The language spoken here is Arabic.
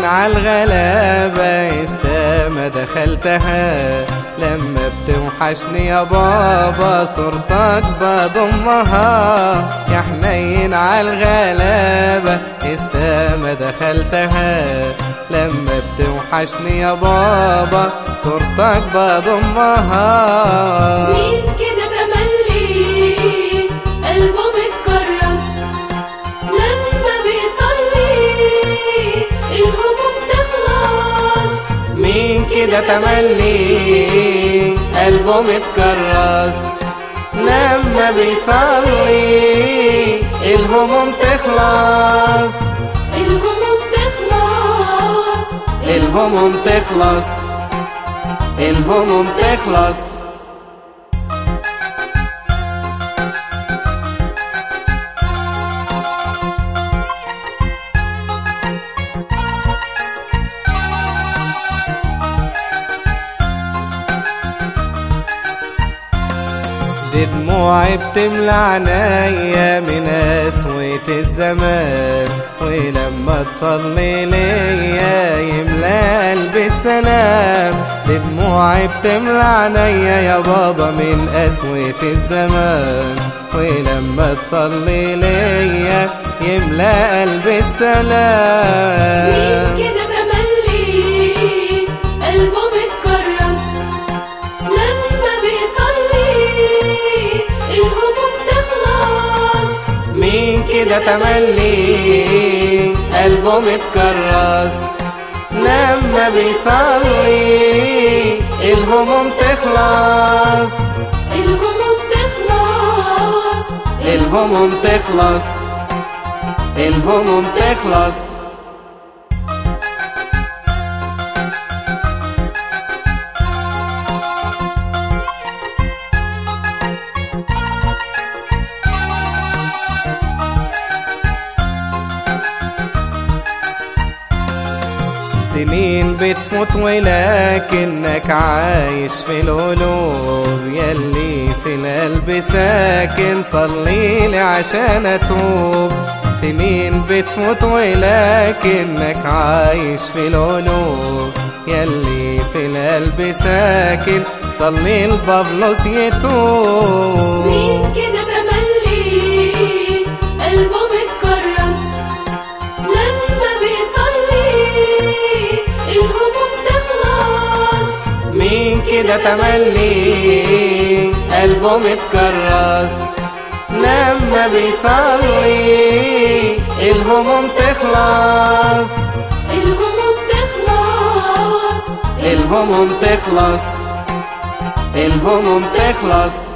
حنين عالغلابة السما دخلتها. لما بتوحشني يا بابا صورتك بضمها. يا حنين عالغلابة السما دخلتها. لما بتوحشني يا بابا صورتك بضمها. كده تملي قلبه متكرس لما بيصلي الهموم تخلص. الهموم تخلص. الهموم تخلص. الهموم تخلص. دموعي بتملى عنايا من قسوة الزمان ولما تصلي ليا يملى قلبي السلام. دموعي بتملى عنايا يا بابا من قسوة الزمان ولما تصلي ليا يملى قلبي السلام. كده تملي قلبه متكرس لما بيصلي الهموم تخلص. الهموم تخلص. الهموم تخلص. الهموم تخلص. سنين بتفوت ولكنك عايش في القلوب يلي في القلب ساكن صلي لي عشان أتوب. سنين بتفوت ولكنك عايش في القلوب يلي في القلب ساكن صلي لبابلوس يتوب. مين كده كده تملي قلبه متكرس لما بيصلي الهموم تخلص. الهموم تخلص. الهموم تخلص. الهموم تخلص.